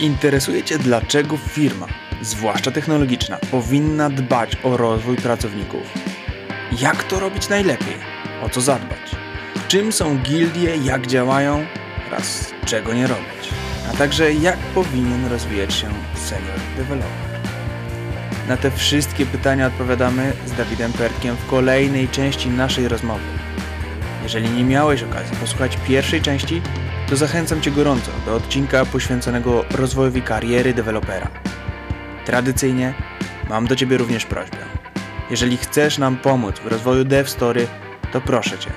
Interesuje Cię, dlaczego firma, zwłaszcza technologiczna, powinna dbać o rozwój pracowników? Jak to robić najlepiej? O co zadbać? Czym są gildie, jak działają oraz czego nie robić? A także jak powinien rozwijać się senior developer? Na te wszystkie pytania odpowiadamy z Dawidem Pertkiem w kolejnej części naszej rozmowy. Jeżeli nie miałeś okazji posłuchać pierwszej części, to zachęcam Cię gorąco do odcinka poświęconego rozwojowi kariery dewelopera. Tradycyjnie mam do Ciebie również prośbę. Jeżeli chcesz nam pomóc w rozwoju DevStory, to proszę Cię,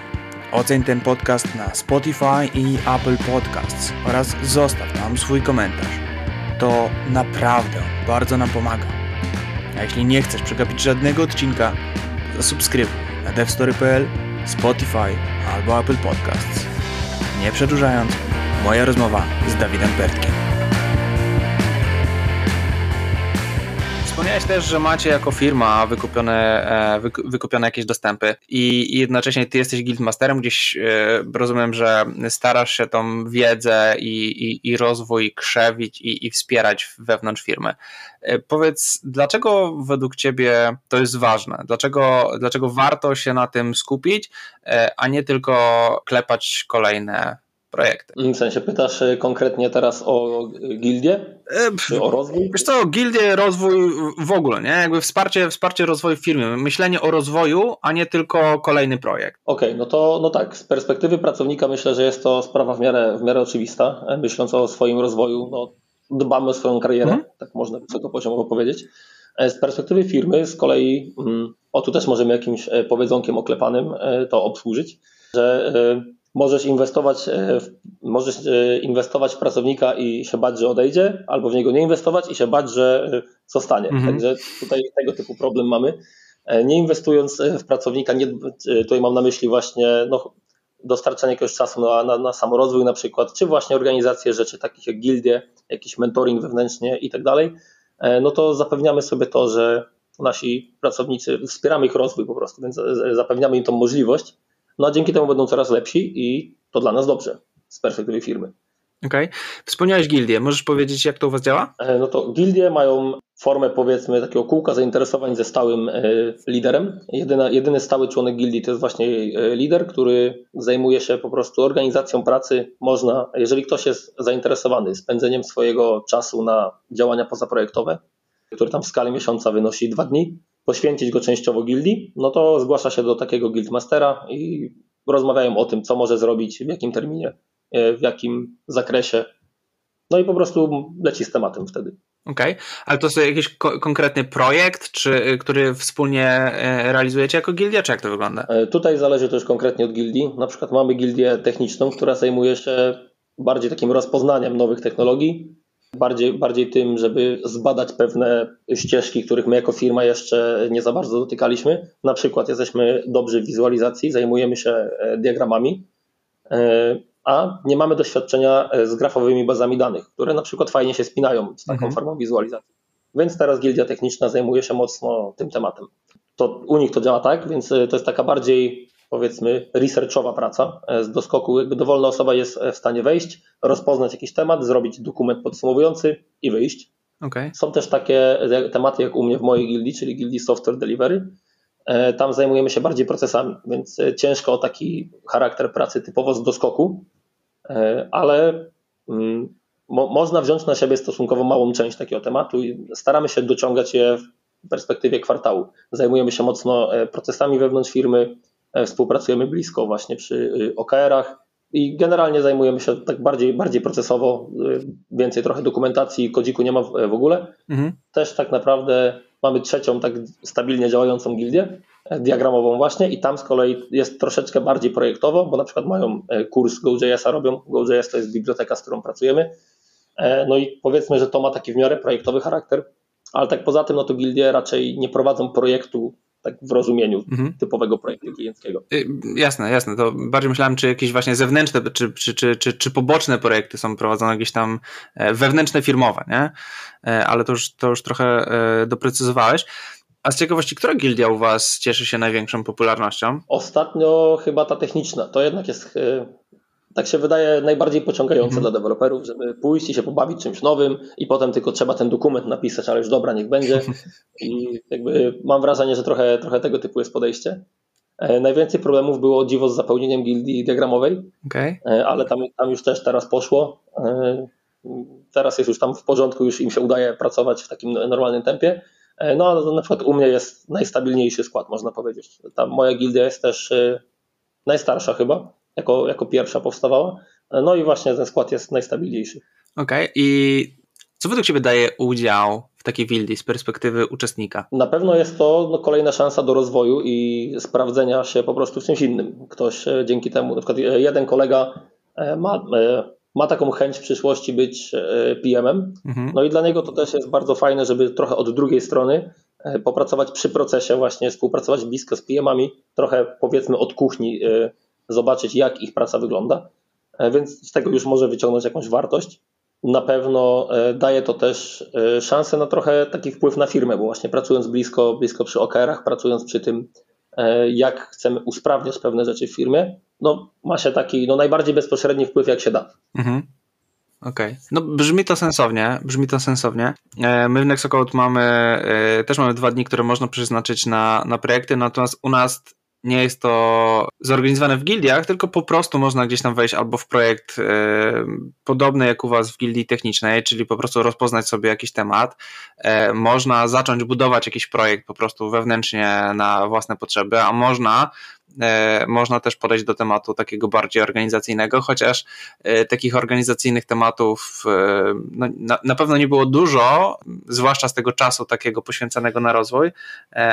oceń ten podcast na Spotify i Apple Podcasts oraz zostaw tam swój komentarz. To naprawdę bardzo nam pomaga. A jeśli nie chcesz przegapić żadnego odcinka, zasubskrybuj na devstory.pl, Spotify albo Apple Podcasts. Nie przedłużając, moja rozmowa z Dawidem Pertkiem. Wspomniałeś też, że macie jako firma wykupione, e, wykupione jakieś dostępy i, jednocześnie ty jesteś guildmasterem, gdzieś e, rozumiem, że starasz się tą wiedzę i, i, i rozwój krzewić i, i wspierać wewnątrz firmy. E, powiedz, dlaczego według ciebie to jest ważne? Dlaczego, dlaczego warto się na tym skupić, a nie tylko klepać kolejne projekty. W sensie pytasz e, konkretnie teraz o gildię? E, Czy o rozwój? Wiesz co, gildię, rozwój w ogóle, nie? Jakby wsparcie, wsparcie rozwoju firmy, myślenie o rozwoju, a nie tylko kolejny projekt. Okej, okay, no to no tak, z perspektywy pracownika myślę, że jest to sprawa w miarę, w miarę oczywista. E, myśląc o swoim rozwoju, no, dbamy o swoją karierę, mhm. tak można wysokopoziomowo powiedzieć. Z perspektywy firmy z kolei, mm, o tu też możemy jakimś powiedzonkiem oklepanym to obsłużyć, że możesz inwestować, e, w, możesz e, inwestować w pracownika i się bać, że odejdzie, albo w niego nie inwestować i się bać, że e, zostanie. Mhm. Także tutaj tego typu problem mamy. Nie inwestując w pracownika, nie, tutaj mam na myśli właśnie no, dostarczanie jakiegoś czasu na, na, na samorozwój na przykład, czy właśnie organizację rzeczy takich jak gildie, jakiś mentoring wewnętrznie i tak dalej, no to zapewniamy sobie to, że nasi pracownicy, wspieramy ich rozwój po prostu, więc zapewniamy im tą możliwość, no a dzięki temu będą coraz lepsi i to dla nas dobrze z perspektywy firmy. Okej. Okay. Wspomniałeś gildię. Możesz powiedzieć, jak to u Was działa? E, no to gildie mają formę, powiedzmy, takiego kółka zainteresowań ze stałym e, liderem. Jedyna, jedyny stały członek gildii to jest właśnie e, lider, który zajmuje się po prostu organizacją pracy. Można, jeżeli ktoś jest zainteresowany spędzeniem swojego czasu na działania pozaprojektowe, które tam w skali miesiąca wynosi dwa dni, poświęcić go częściowo gildii, no to zgłasza się do takiego guildmastera i rozmawiają o tym, co może zrobić, w jakim terminie, e, w jakim zakresie. No i po prostu leci z tematem wtedy. Okej, okay. ale to jest jakiś ko konkretny projekt, czy, który wspólnie e, realizujecie jako gildia, czy jak to wygląda? E, tutaj zależy też konkretnie od gildii. Na przykład mamy gildię techniczną, która zajmuje się bardziej takim rozpoznaniem nowych technologii, bardziej, bardziej tym, żeby zbadać pewne ścieżki, których my jako firma jeszcze nie za bardzo dotykaliśmy. Na przykład jesteśmy dobrzy w wizualizacji, zajmujemy się e, diagramami, e, a nie mamy doświadczenia e, z grafowymi bazami danych, które na przykład fajnie się spinają z taką mhm. formą wizualizacji. Więc teraz Gildia Techniczna zajmuje się mocno tym tematem. To u nich to działa tak, więc to jest taka bardziej powiedzmy researchowa praca e, z doskoku. Dowolna osoba jest w stanie wejść, rozpoznać jakiś temat, zrobić dokument podsumowujący i wyjść. Okay. Są też takie tematy jak u mnie w mojej gildii, czyli gildii Software Delivery. E, tam zajmujemy się bardziej procesami, więc e, ciężko o taki charakter pracy typowo z doskoku, ale mm, mo można wziąć na siebie stosunkowo małą część takiego tematu i staramy się dociągać je w perspektywie kwartału. Zajmujemy się mocno procesami wewnątrz firmy, E, współpracujemy blisko właśnie przy y, OKR-ach i generalnie zajmujemy się tak bardziej, bardziej procesowo, y, więcej trochę dokumentacji, kodziku nie ma w, w ogóle. Mhm. Też tak naprawdę mamy trzecią tak stabilnie działającą gildię e, diagramową właśnie i tam z kolei jest troszeczkę bardziej projektowo, bo na przykład mają e, kurs Go.js-a robią. Go.js to jest biblioteka, z którą pracujemy. No i powiedzmy, że to ma taki w miarę projektowy charakter, ale tak poza tym, no to gildie raczej nie prowadzą projektu tak w rozumieniu mhm. typowego projektu klienckiego. Y, jasne, jasne. To bardziej myślałem, czy jakieś właśnie zewnętrzne, czy, czy, czy, czy, czy poboczne projekty są prowadzone jakieś tam e, wewnętrzne, firmowe, nie? E, ale to już, to już trochę e, doprecyzowałeś. A z ciekawości, która gildia u Was cieszy się największą popularnością? Ostatnio chyba ta techniczna. To jednak jest tak się wydaje najbardziej pociągające mhm. dla deweloperów, żeby pójść i się pobawić czymś nowym i potem tylko trzeba ten dokument napisać, ale już dobra, niech będzie. I jakby mam wrażenie, że trochę, trochę tego typu jest podejście. E, najwięcej problemów było dziwo z zapełnieniem gildii diagramowej, okay. E, ale tam, tam już też teraz poszło. E, teraz jest już tam w porządku, już im się udaje pracować w takim normalnym tempie. No ale na przykład u mnie jest najstabilniejszy skład, można powiedzieć. Ta moja gildia jest też najstarsza chyba, jako, jako pierwsza powstawała. No i właśnie ten skład jest najstabilniejszy. Okej, okay. i co według Ciebie daje udział w takiej wildy z perspektywy uczestnika? Na pewno jest to no, kolejna szansa do rozwoju i sprawdzenia się po prostu w czymś innym. Ktoś e, dzięki temu, na przykład e, jeden kolega e, ma, ma taką chęć w przyszłości być PM-em, mhm. no i dla niego to też jest bardzo fajne, żeby trochę od drugiej strony popracować przy procesie, właśnie współpracować blisko z PM-ami, trochę powiedzmy od kuchni, zobaczyć jak ich praca wygląda, więc z tego już może wyciągnąć jakąś wartość na pewno e, daje to też e, szansę na trochę taki wpływ na firmę, bo właśnie pracując blisko, blisko przy OKR-ach, pracując przy tym, e, jak chcemy usprawniać pewne rzeczy w firmie, no ma się taki no, najbardziej bezpośredni wpływ, jak się da. Mhm. Okej. Okay. No brzmi to sensownie, brzmi to sensownie. My w Nexocode mamy, też mamy dwa dni, które można przeznaczyć na, na projekty, natomiast u nas nie jest to zorganizowane w gildiach, tylko po prostu można gdzieś tam wejść albo w projekt y, podobny jak u Was w gildii technicznej, czyli po prostu rozpoznać sobie jakiś temat. Y, można zacząć budować jakiś projekt po prostu wewnętrznie na własne potrzeby, a można E, można też podejść do tematu takiego bardziej organizacyjnego, chociaż e, takich organizacyjnych tematów e, no, na, pewno nie było dużo, zwłaszcza z tego czasu takiego poświęconego na rozwój,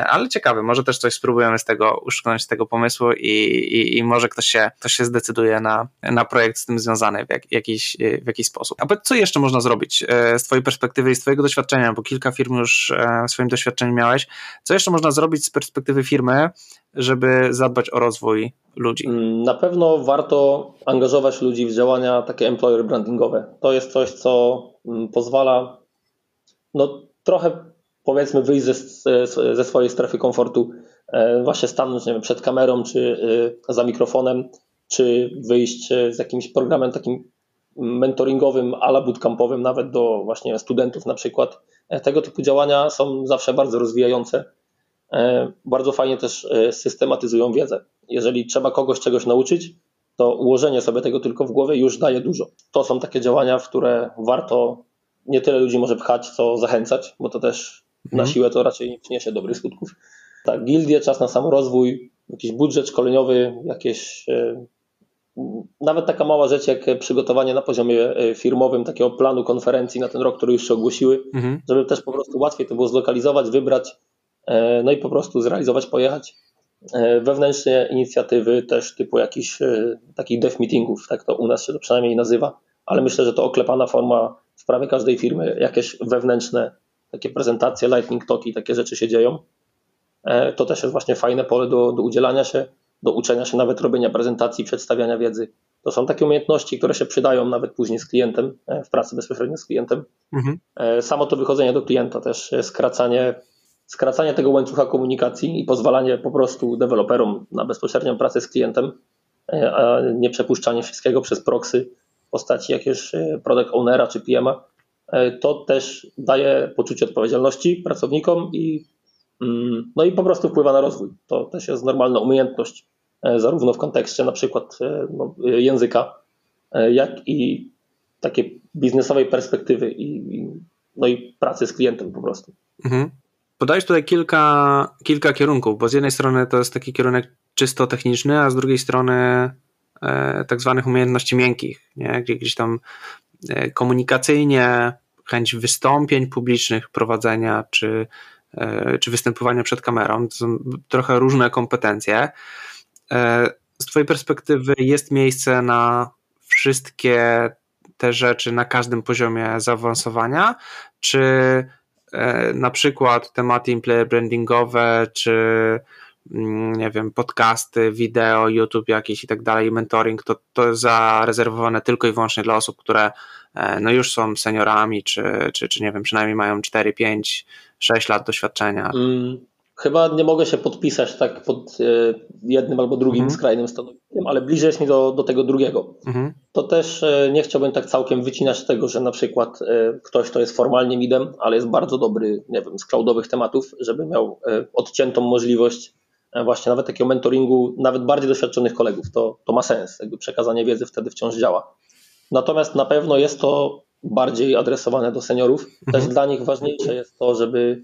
ale ciekawe, może też coś spróbujemy z tego, uszczknąć z tego pomysłu i, i, i może ktoś się, ktoś się zdecyduje na, na projekt z tym związany w, jak, jakiś, w jakiś sposób. A co jeszcze można zrobić z Twojej perspektywy i z Twojego doświadczenia, bo kilka firm już w swoim doświadczeniu miałeś, co jeszcze można zrobić z perspektywy firmy, żeby zadbać o rozwój ludzi? Mm, na pewno warto angażować ludzi w działania takie employer brandingowe. To jest coś, co mm, pozwala no, trochę powiedzmy wyjść ze, ze swojej strefy komfortu, e, właśnie stanąć nie wiem, przed kamerą czy e, za mikrofonem, czy wyjść e, z jakimś programem takim mentoringowym, ala bootcampowym nawet do właśnie studentów na przykład. Tego typu działania są zawsze bardzo rozwijające bardzo fajnie też e, systematyzują wiedzę. Jeżeli trzeba kogoś czegoś nauczyć, to ułożenie sobie tego tylko w głowie już daje dużo. To są takie działania, w które warto nie tyle ludzi może pchać, co zachęcać, bo to też mhm. na siłę to raczej nie przyniesie dobrych skutków. Tak, gildie, czas na samorozwój, jakiś budżet szkoleniowy, jakieś e, nawet taka mała rzecz jak przygotowanie na poziomie firmowym takiego planu konferencji na ten rok, który już się ogłosiły, mhm. żeby też po prostu łatwiej to było zlokalizować, wybrać E, no i po prostu zrealizować, pojechać. E, wewnętrznie inicjatywy też typu jakichś e, takich dev meetingów, tak to u nas się to przynajmniej nazywa, ale myślę, że to oklepana forma w prawie każdej firmy, jakieś wewnętrzne takie prezentacje, lightning talki, takie rzeczy się dzieją. To też jest właśnie fajne pole do, do udzielania się, do uczenia się nawet robienia prezentacji, przedstawiania wiedzy. To są takie umiejętności, które się przydają nawet później z klientem, w pracy bezpośrednio z klientem. Mhm. Samo to wychodzenie do klienta też, skracanie skracanie tego łańcucha komunikacji i pozwalanie po prostu deweloperom na bezpośrednią pracę z klientem, e, a nie przepuszczanie wszystkiego przez proxy w postaci jakiegoś e, product ownera czy PM'a, e, to też daje poczucie odpowiedzialności pracownikom i, mm, no i po prostu wpływa na rozwój. To też jest normalna umiejętność, zarówno w kontekście na przykład no, języka, jak i takiej biznesowej perspektywy i, no i pracy z klientem po prostu. Mhm. Podajesz tutaj kilka, kilka kierunków, bo z jednej strony to jest taki kierunek czysto techniczny, a z drugiej strony e, tak zwanych umiejętności miękkich, nie? Gdzie gdzieś tam e, komunikacyjnie chęć wystąpień publicznych, prowadzenia czy, e, czy występowania przed kamerą. To są trochę różne kompetencje. Z Twojej perspektywy jest miejsce na wszystkie te rzeczy na każdym poziomie zaawansowania, czy na przykład tematy employer brandingowe, czy mm, nie wiem, podcasty, wideo, YouTube jakieś i tak dalej, mentoring, to, to jest zarezerwowane tylko i wyłącznie dla osób, które e, no już są seniorami, czy, czy, czy nie wiem, przynajmniej mają 4, 5, 6 lat doświadczenia. Mm, Chyba nie mogę się podpisać tak pod e, jednym albo drugim mhm. skrajnym stanowiskiem, ale bliżej jest mi do, do tego drugiego. Mhm. To też e, nie chciałbym tak całkiem wycinać tego, że na przykład e, ktoś, kto jest formalnie midem, ale jest bardzo dobry, nie wiem, z cloudowych tematów, żeby miał odciętą możliwość właśnie nawet takiego mentoringu nawet bardziej doświadczonych kolegów. To, to ma sens, jakby przekazanie wiedzy wtedy wciąż działa. Natomiast na pewno jest to bardziej adresowane do seniorów. Mhm. Też dla nich ważniejsze jest to, żeby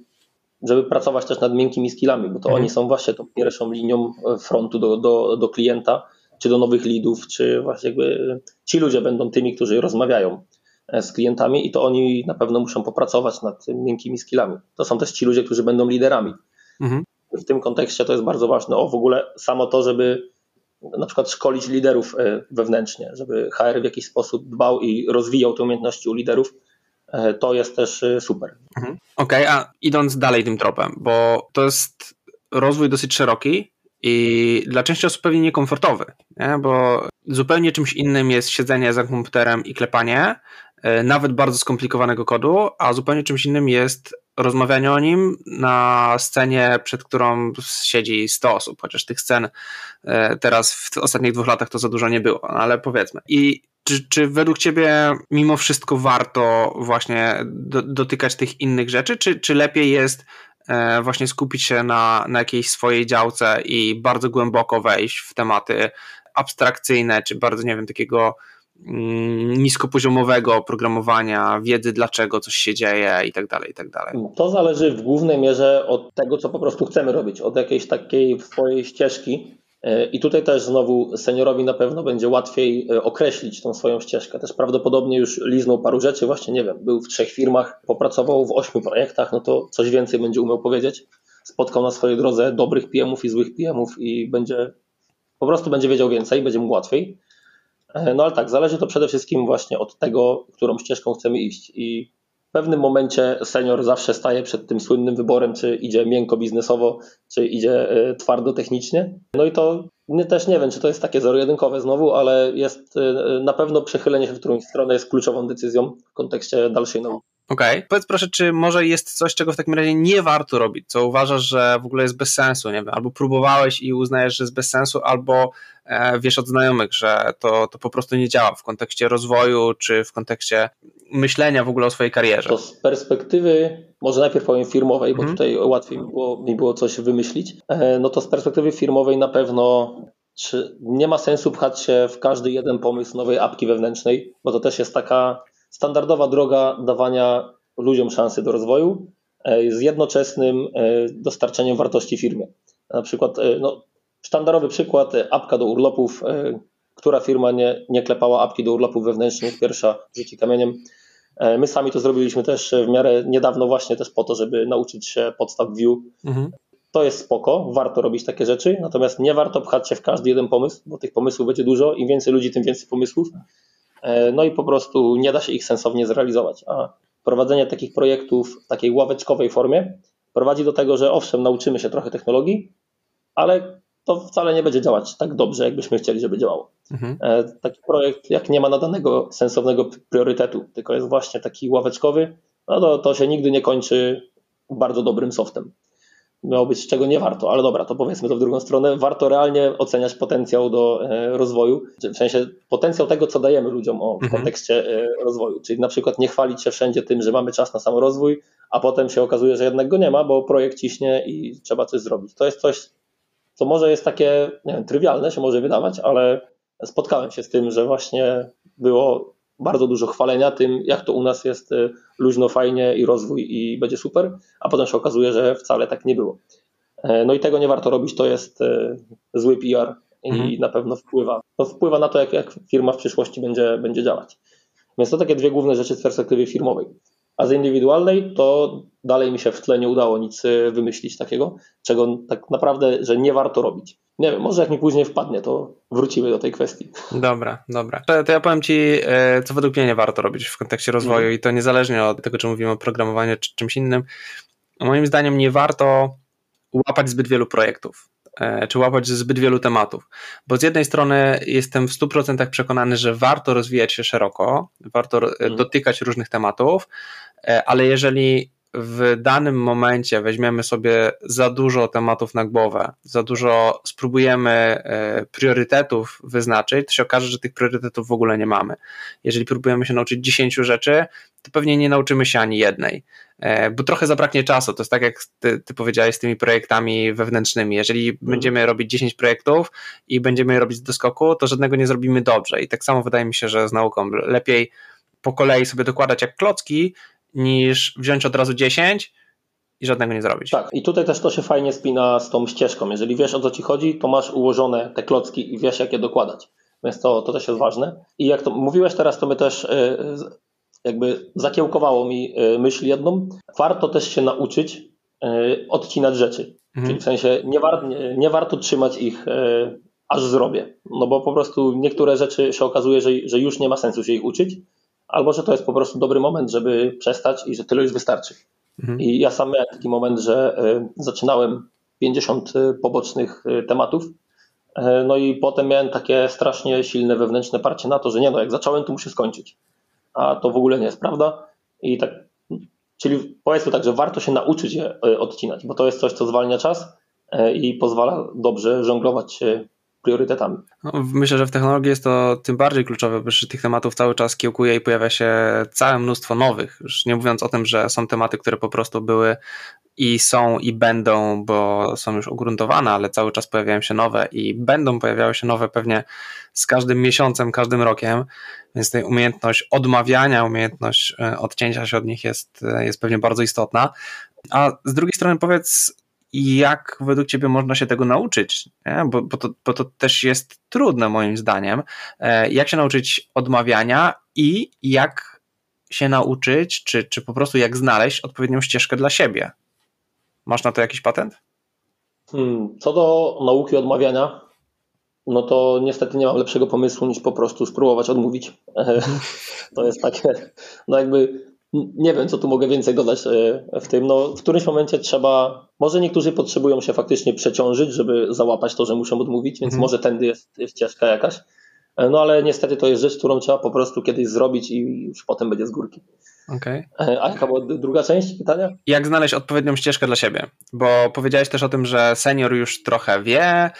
żeby pracować też nad miękkimi skillami, bo to mhm. oni są właśnie tą pierwszą linią e, frontu do, do, do klienta, czy do nowych leadów, czy właśnie jakby ci ludzie będą tymi, którzy rozmawiają e, z klientami i to oni na pewno muszą popracować nad miękkimi skillami. To są też ci ludzie, którzy będą liderami. Mhm. W tym kontekście to jest bardzo ważne. O w ogóle samo to, żeby na przykład szkolić liderów e, wewnętrznie, żeby HR w jakiś sposób dbał i rozwijał te umiejętności u liderów, E, to jest też e, super. Mhm. Okej, okay, a idąc dalej tym tropem, bo to jest rozwój dosyć szeroki i dla części osób pewnie niekomfortowy, nie? bo zupełnie czymś innym jest siedzenie za komputerem i klepanie, e, nawet bardzo skomplikowanego kodu, a zupełnie czymś innym jest rozmawianie o nim na scenie, przed którą siedzi 100 osób, chociaż tych scen teraz w ostatnich dwóch latach to za dużo nie było, ale powiedzmy. I czy, czy według Ciebie mimo wszystko warto właśnie do, dotykać tych innych rzeczy, czy, czy lepiej jest e, właśnie skupić się na, na jakiejś swojej działce i bardzo głęboko wejść w tematy abstrakcyjne, czy bardzo, nie wiem, takiego mm, niskopoziomowego programowania, wiedzy dlaczego coś się dzieje i tak dalej, i tak dalej. To zależy w głównej mierze od tego, co po prostu chcemy robić, od jakiejś takiej swojej ścieżki, I tutaj też znowu seniorowi na pewno będzie łatwiej e, określić tą swoją ścieżkę. Też prawdopodobnie już liznął paru rzeczy, właśnie nie wiem, był w trzech firmach, popracował w ośmiu projektach, no to coś więcej będzie umiał powiedzieć. Spotkał na swojej drodze dobrych PM-ów i złych PM-ów i będzie po prostu będzie wiedział więcej, będzie mu łatwiej. E, no ale tak, zależy to przede wszystkim właśnie od tego, którą ścieżką chcemy iść. I pewnym momencie senior zawsze staje przed tym słynnym wyborem, czy idzie miękko biznesowo, czy idzie e, twardo technicznie. No i to też nie wiem, czy to jest takie zero-jedynkowe znowu, ale jest e, na pewno przechylenie się w którąś stronę jest kluczową decyzją w kontekście dalszej nauki. Okej. Okay. Powiedz proszę, czy może jest coś, czego w takim razie nie warto robić, co uważasz, że w ogóle jest bez sensu, nie wiem, albo próbowałeś i uznajesz, że jest bez sensu, albo e, wiesz od znajomych, że to, to po prostu nie działa w kontekście rozwoju, czy w kontekście myślenia w ogóle o swojej karierze. To z perspektywy, może najpierw powiem firmowej, bo mhm. tutaj łatwiej mi było, mi było coś wymyślić, e, no to z perspektywy firmowej na pewno czy nie ma sensu pchać się w każdy jeden pomysł nowej apki wewnętrznej, bo to też jest taka standardowa droga dawania ludziom szansy do rozwoju e, z jednoczesnym e, dostarczeniem wartości firmie. Na przykład, e, no, sztandarowy przykład, apka do urlopów, która firma nie, nie klepała apki do urlopów wewnętrznych, pierwsza rzuci kamieniem. My sami to zrobiliśmy też w miarę niedawno właśnie też po to, żeby nauczyć się podstaw view. Mhm. To jest spoko, warto robić takie rzeczy, natomiast nie warto pchać się w każdy jeden pomysł, bo tych pomysłów będzie dużo. Im więcej ludzi, tym więcej pomysłów. E, no i po prostu nie da się ich sensownie zrealizować. A prowadzenie takich projektów w takiej ławeczkowej formie prowadzi do tego, że owszem, nauczymy się trochę technologii, ale to wcale nie będzie działać tak dobrze, jakbyśmy chcieli, żeby działało. Mhm. E, taki projekt, jak nie ma nadanego sensownego priorytetu, tylko jest właśnie taki ławeczkowy, no to, to się nigdy nie kończy bardzo dobrym softem miało być, czego nie warto, ale dobra, to powiedzmy to w drugą stronę. Warto realnie oceniać potencjał do e, rozwoju, w sensie potencjał tego, co dajemy ludziom o, w mhm. kontekście e, rozwoju. Czyli na przykład nie chwalić się wszędzie tym, że mamy czas na samorozwój, a potem się okazuje, że jednak go nie ma, bo projekt ciśnie i trzeba coś zrobić. To jest coś, co może jest takie nie wiem, trywialne, się może wydawać, ale spotkałem się z tym, że właśnie było bardzo dużo chwalenia tym, jak to u nas jest y, luźno, fajnie i rozwój i będzie super, a potem się okazuje, że wcale tak nie było. E, no i tego nie warto robić, to jest y, zły PR i mhm. na pewno wpływa. To wpływa na to, jak, jak firma w przyszłości będzie, będzie działać. Więc to takie dwie główne rzeczy z perspektywy firmowej. A z indywidualnej to dalej mi się w tle nie udało nic y, wymyślić takiego, czego tak naprawdę, że nie warto robić. Nie wiem, może jak mi później wpadnie, to wrócimy do tej kwestii. Dobra, dobra. To, to ja powiem Ci, e, co według mnie nie warto robić w kontekście rozwoju mhm. i to niezależnie od tego, czy mówimy o programowaniu czy czymś innym. Moim zdaniem nie warto łapać zbyt wielu projektów e, czy łapać zbyt wielu tematów. Bo z jednej strony jestem w 100% przekonany, że warto rozwijać się szeroko, warto mhm. dotykać różnych tematów, e, ale jeżeli w danym momencie weźmiemy sobie za dużo tematów na głowę, za dużo spróbujemy e, priorytetów wyznaczyć, to się okaże, że tych priorytetów w ogóle nie mamy. Jeżeli próbujemy się nauczyć 10 rzeczy, to pewnie nie nauczymy się ani jednej, e, bo trochę zabraknie czasu. To jest tak, jak ty, ty powiedziałeś z tymi projektami wewnętrznymi. Jeżeli mhm. będziemy robić 10 projektów i będziemy je robić do skoku, to żadnego nie zrobimy dobrze. I tak samo wydaje mi się, że z nauką lepiej po kolei sobie dokładać jak klocki, niż wziąć od razu 10 i żadnego nie zrobić. Tak, i tutaj też to się fajnie spina z tą ścieżką. Jeżeli wiesz o co ci chodzi, to masz ułożone te klocki i wiesz jak je dokładać. Więc to, to też jest ważne. I jak to mówiłeś teraz, to my też e, jakby zakiełkowało mi e, myśl jedną. Warto też się nauczyć e, odcinać rzeczy. Mhm. Czyli w sensie nie, war, nie, nie warto trzymać ich aż zrobię. No bo po prostu niektóre rzeczy się okazuje, że, że już nie ma sensu się ich uczyć albo że to jest po prostu dobry moment, żeby przestać i że tyle już wystarczy. Mhm. I ja sam miałem taki moment, że e, zaczynałem 50 e, pobocznych e, tematów, no i potem miałem takie strasznie silne wewnętrzne parcie na to, że nie no, jak zacząłem, to muszę skończyć. A to w ogóle nie jest prawda. I tak, czyli powiedzmy tak, że warto się nauczyć je odcinać, bo to jest coś, co zwalnia czas i pozwala dobrze żonglować priorytetami. No, myślę, że w technologii jest to tym bardziej kluczowe, bo tych tematów cały czas kiełkuje i pojawia się całe mnóstwo nowych. Już nie mówiąc o tym, że są tematy, które po prostu były i są i będą, bo są już ugruntowane, ale cały czas pojawiają się nowe i będą pojawiały się nowe pewnie z każdym miesiącem, każdym rokiem, więc ta umiejętność odmawiania, umiejętność e, odcięcia się od nich jest, e, jest pewnie bardzo istotna. A z drugiej strony powiedz, i jak według Ciebie można się tego nauczyć? Bo, bo, to, bo to też jest trudne moim zdaniem. E, jak się nauczyć odmawiania i jak się nauczyć, czy, czy po prostu jak znaleźć odpowiednią ścieżkę dla siebie? Masz na to jakiś patent? Hmm, co do nauki odmawiania, no to niestety nie mam lepszego pomysłu niż po prostu spróbować odmówić. to jest takie, no jakby nie wiem, co tu mogę więcej dodać e, w tym. No, w którymś momencie trzeba, może niektórzy potrzebują się faktycznie przeciążyć, żeby załapać to, że muszą odmówić, więc mhm. może tędy jest, jest ścieżka jakaś. E, no ale niestety to jest rzecz, którą trzeba po prostu kiedyś zrobić i już potem będzie z górki. Okay. E, a jaka była druga część pytania? Jak znaleźć odpowiednią ścieżkę dla siebie? Bo powiedziałeś też o tym, że senior już trochę wie,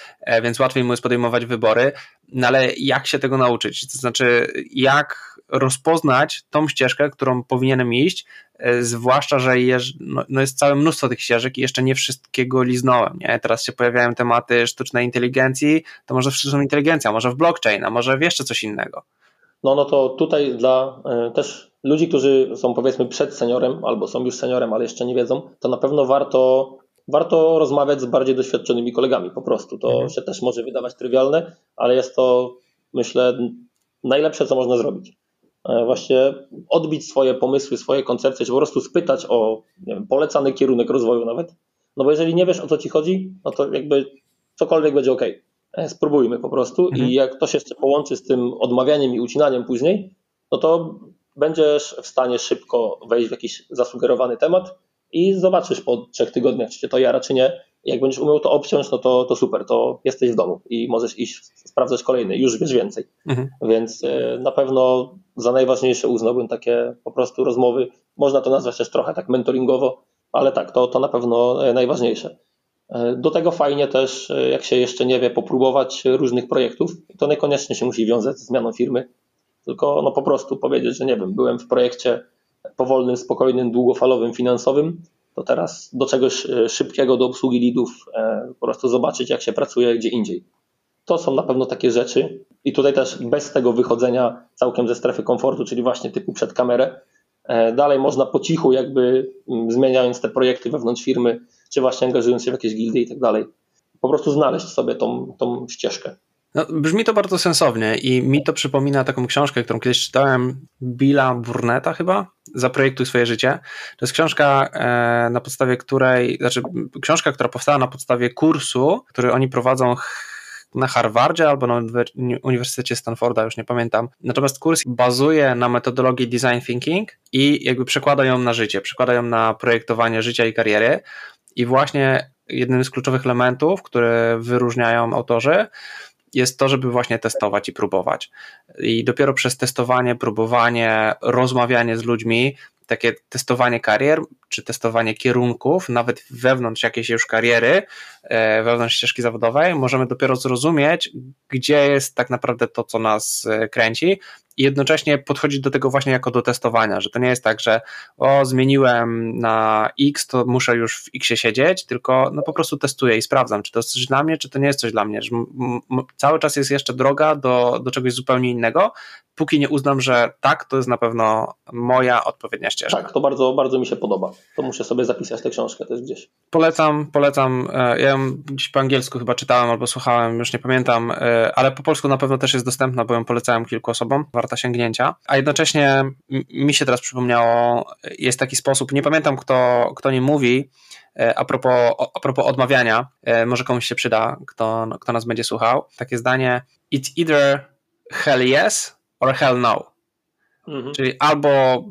więc łatwiej mu jest podejmować wybory, no ale jak się tego nauczyć? To znaczy, jak rozpoznać tą ścieżkę, którą powinienem iść, e, zwłaszcza, że jest, no, no jest całe mnóstwo tych ścieżek i jeszcze nie wszystkiego liznąłem. Nie? Teraz się pojawiają tematy sztucznej inteligencji, to może w sztuczną inteligencję, może w blockchain, a może w jeszcze coś innego. No, no to tutaj dla y, też ludzi, którzy są powiedzmy przed seniorem albo są już seniorem, ale jeszcze nie wiedzą, to na pewno warto warto rozmawiać z bardziej doświadczonymi kolegami po prostu. To mhm. się też może wydawać trywialne, ale jest to myślę najlepsze, co można zrobić. E, właśnie odbić swoje pomysły, swoje koncepcje, czy po prostu spytać o wiem, polecany kierunek rozwoju nawet. No bo jeżeli nie wiesz o co ci chodzi, no to jakby cokolwiek będzie ok. E, spróbujmy po prostu mhm. i jak to się jeszcze połączy z tym odmawianiem i ucinaniem później, no to będziesz w stanie szybko wejść w jakiś zasugerowany temat i zobaczysz po trzech tygodniach, czy cię to jara, czy nie. Jak będziesz umiał to obciąć, no to, to super, to jesteś w domu i możesz iść sprawdzać kolejny, już wiesz więcej. Mhm. Więc e, na pewno za najważniejsze uznałbym takie po prostu rozmowy. Można to nazwać też trochę tak mentoringowo, ale tak, to, to na pewno e, najważniejsze. E, do tego fajnie też, jak się jeszcze nie wie, popróbować różnych projektów. To niekoniecznie się musi wiązać z zmianą firmy, tylko no po prostu powiedzieć, że nie wiem, byłem w projekcie powolnym, spokojnym, długofalowym, finansowym, to teraz do czegoś e, szybkiego, do obsługi lidów, e, po prostu zobaczyć, jak się pracuje gdzie indziej. To są na pewno takie rzeczy. I tutaj też bez tego wychodzenia całkiem ze strefy komfortu, czyli właśnie typu przed kamerę, e, dalej można po cichu, jakby zmieniając te projekty wewnątrz firmy, czy właśnie angażując się w jakieś gildie i tak dalej, po prostu znaleźć sobie tą, tą ścieżkę. No, brzmi to bardzo sensownie i mi to przypomina taką książkę, którą kiedyś czytałem, Billa Burneta chyba, Zaprojektuj swoje życie. To jest książka, e, na podstawie której, znaczy książka, która powstała na podstawie kursu, który oni prowadzą na Harvardzie albo na Uniwersytecie Stanforda, już nie pamiętam. Natomiast kurs bazuje na metodologii design thinking i jakby przekłada ją na życie, przekłada ją na projektowanie życia i kariery. I właśnie jednym z kluczowych elementów, które wyróżniają autorzy, jest to, żeby właśnie testować i próbować. I dopiero przez testowanie, próbowanie, rozmawianie z ludźmi, takie testowanie karier, czy testowanie kierunków, nawet wewnątrz jakiejś już kariery, e, wewnątrz ścieżki zawodowej, możemy dopiero zrozumieć, gdzie jest tak naprawdę to, co nas e, kręci, i jednocześnie podchodzić do tego właśnie jako do testowania, że to nie jest tak, że o, zmieniłem na X, to muszę już w X siedzieć, tylko no po prostu testuję i sprawdzam, czy to jest coś dla mnie, czy to nie jest coś dla mnie. Że cały czas jest jeszcze droga do, do czegoś zupełnie innego, póki nie uznam, że tak, to jest na pewno moja odpowiednia ścieżka. Tak, to bardzo, bardzo mi się podoba. To muszę sobie zapisać tę książkę też gdzieś. Polecam, polecam. E, ja ją gdzieś po angielsku chyba czytałem albo słuchałem, już nie pamiętam, e, ale po polsku na pewno też jest dostępna, bo ją polecałem kilku osobom, warta sięgnięcia. A jednocześnie mi się teraz przypomniało, jest taki sposób, nie pamiętam kto, kto nie mówi, e, a propos, a propos odmawiania, może komuś się przyda, kto, kto nas będzie słuchał. Takie zdanie, it's either hell yes or hell no. Mhm. Czyli albo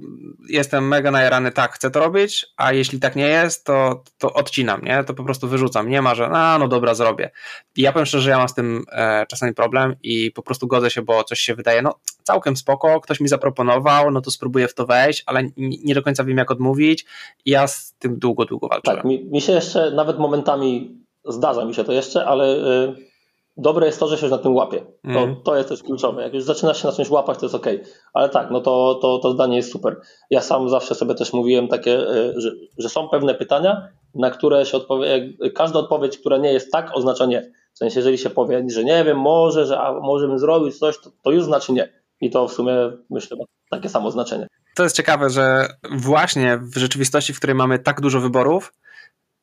jestem mega najarany, tak, chcę to robić, a jeśli tak nie jest, to, to odcinam, nie? To po prostu wyrzucam. Nie ma, że a, no dobra, zrobię. I ja powiem szczerze, że ja mam z tym e, czasami problem i po prostu godzę się, bo coś się wydaje, no całkiem spoko, ktoś mi zaproponował, no to spróbuję w to wejść, ale nie do końca wiem, jak odmówić i ja z tym długo, długo walczyłem. Tak, mi, mi się jeszcze, nawet momentami zdarza mi się to jeszcze, ale... Y, dobre jest to, że się na tym łapie. To, mm. to jest też kluczowe. Jak już zaczynasz się na czymś łapać, to jest ok. Ale tak, no to, to, to zdanie jest super. Ja sam zawsze sobie też mówiłem takie, e, że, że są pewne pytania, na które się odpowie, każda odpowiedź, która nie jest tak, oznacza nie. W sensie, jeżeli się powie, że nie wiem, może, że a, może bym zrobił coś, to, to już znaczy nie. I to w sumie myślę ma takie samo znaczenie. To jest ciekawe, że właśnie w rzeczywistości, w której mamy tak dużo wyborów,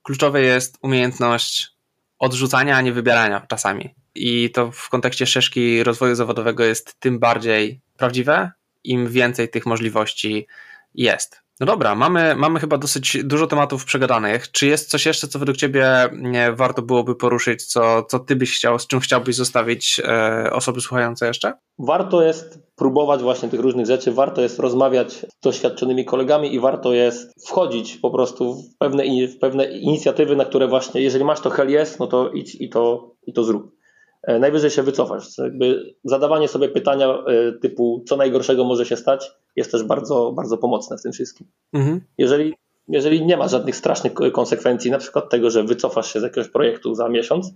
kluczowe jest umiejętność odrzucania, a nie wybierania czasami. I to w kontekście ścieżki rozwoju zawodowego jest tym bardziej prawdziwe, im więcej tych możliwości jest. No dobra, mamy, mamy chyba dosyć dużo tematów przegadanych. Czy jest coś jeszcze, co według Ciebie nie, warto byłoby poruszyć, co, co Ty byś chciał, z czym chciałbyś zostawić e, osoby słuchające jeszcze? Warto jest próbować właśnie tych różnych rzeczy, warto jest rozmawiać z doświadczonymi kolegami i warto jest wchodzić po prostu w pewne, w pewne inicjatywy, na które właśnie, jeżeli masz to hell yes, no to idź i to, i to zrób. E, najwyżej się wycofasz. Jakby zadawanie sobie pytania e, typu, co najgorszego może się stać, jest też bardzo, bardzo pomocne w tym wszystkim. Mhm. Jeżeli, jeżeli nie ma żadnych strasznych konsekwencji, na przykład tego, że wycofasz się z jakiegoś projektu za miesiąc,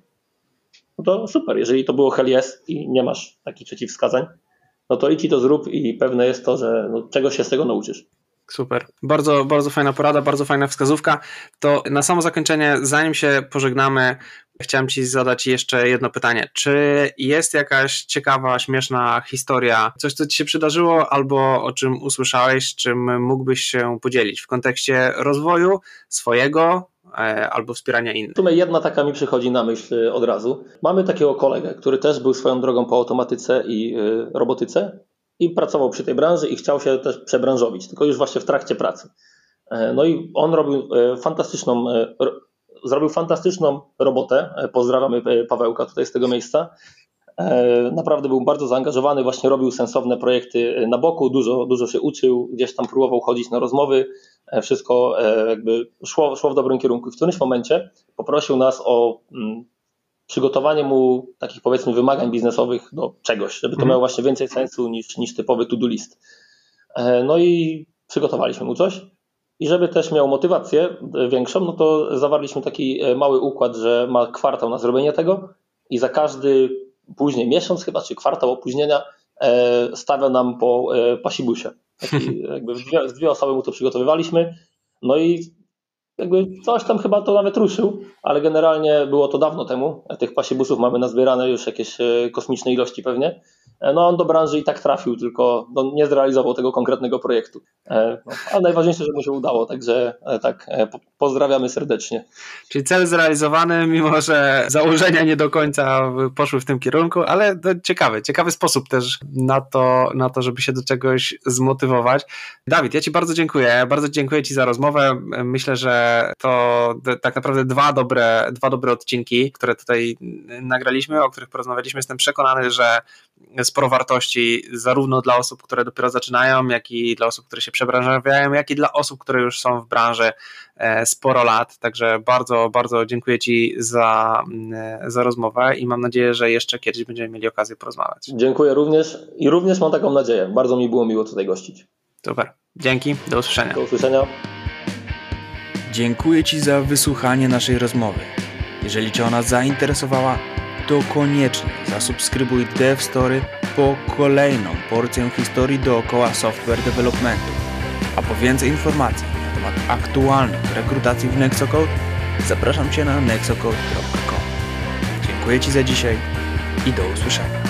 no to super. Jeżeli to było hell yes i nie masz takich przeciwwskazań, no to idź i to zrób i pewne jest to, że no, czegoś się z tego nauczysz. Super. Bardzo, bardzo fajna porada, bardzo fajna wskazówka. To na samo zakończenie, zanim się pożegnamy, chciałem Ci zadać jeszcze jedno pytanie. Czy jest jakaś ciekawa, śmieszna historia, coś, co Ci się przydarzyło, albo o czym usłyszałeś, czym mógłbyś się podzielić w kontekście rozwoju swojego, e, albo wspierania innych. W jedna taka mi przychodzi na myśl od razu. Mamy takiego kolegę, który też był swoją drogą po automatyce i y, robotyce i pracował przy tej branży i chciał się też przebranżowić, tylko już właśnie w trakcie pracy. E, no i on robił e, fantastyczną, e, zrobił fantastyczną robotę. Pozdrawiamy Pawełka tutaj z tego miejsca. Naprawdę był bardzo zaangażowany, właśnie robił sensowne projekty na boku, dużo, dużo się uczył, gdzieś tam próbował chodzić na rozmowy, wszystko jakby szło, szło w dobrym kierunku. W którymś momencie poprosił nas o mm, przygotowanie mu takich powiedzmy wymagań biznesowych do czegoś, żeby to mhm. miało właśnie więcej sensu niż, niż typowy to-do list. E, no i przygotowaliśmy mu coś. I żeby też miał motywację większą, no to zawarliśmy taki e, mały układ, że ma kwartał na zrobienie tego i za każdy później miesiąc chyba, czy kwartał opóźnienia e, stawia nam po pasibusie. Taki, jakby dwie, dwie osoby mu to przygotowywaliśmy. No i jakby coś tam chyba to nawet ruszył, ale generalnie było to dawno temu. Tych pasiebusów mamy nazbierane już jakieś e, kosmiczne ilości pewnie. E, no on do branży i tak trafił, tylko no, nie zrealizował tego konkretnego projektu. E, no, ale najważniejsze, że mu się udało, także tak, pozdrawiamy serdecznie. Czyli cel zrealizowany, mimo że założenia nie do końca poszły w tym kierunku, ale ciekawy, ciekawy sposób też na to, na to, żeby się do czegoś zmotywować. Dawid, ja Ci bardzo dziękuję, bardzo dziękuję Ci za rozmowę. Myślę, że to tak naprawdę dwa dobre, dwa dobre odcinki, które tutaj nagraliśmy, o których porozmawialiśmy. Jestem przekonany, że sporo wartości zarówno dla osób, które dopiero zaczynają, jak i dla osób, które się przebranżawiają, jak i dla osób, które już są w branży e, sporo lat. Także bardzo, bardzo dziękuję Ci za, e, za rozmowę i mam nadzieję, że jeszcze kiedyś będziemy mieli okazję porozmawiać. Dziękuję również i również mam taką nadzieję. Bardzo mi było miło tutaj gościć. Super. Dzięki. Do usłyszenia. Do usłyszenia. Dziękuję Ci za wysłuchanie naszej rozmowy. Jeżeli Cię ona zainteresowała, to koniecznie zasubskrybuj DevStory po kolejną porcję historii dookoła software developmentu. A po więcej informacji na temat aktualnych rekrutacji w Nexocode zapraszam Cię na nexocode.com. Dziękuję Ci za dzisiaj i do usłyszenia.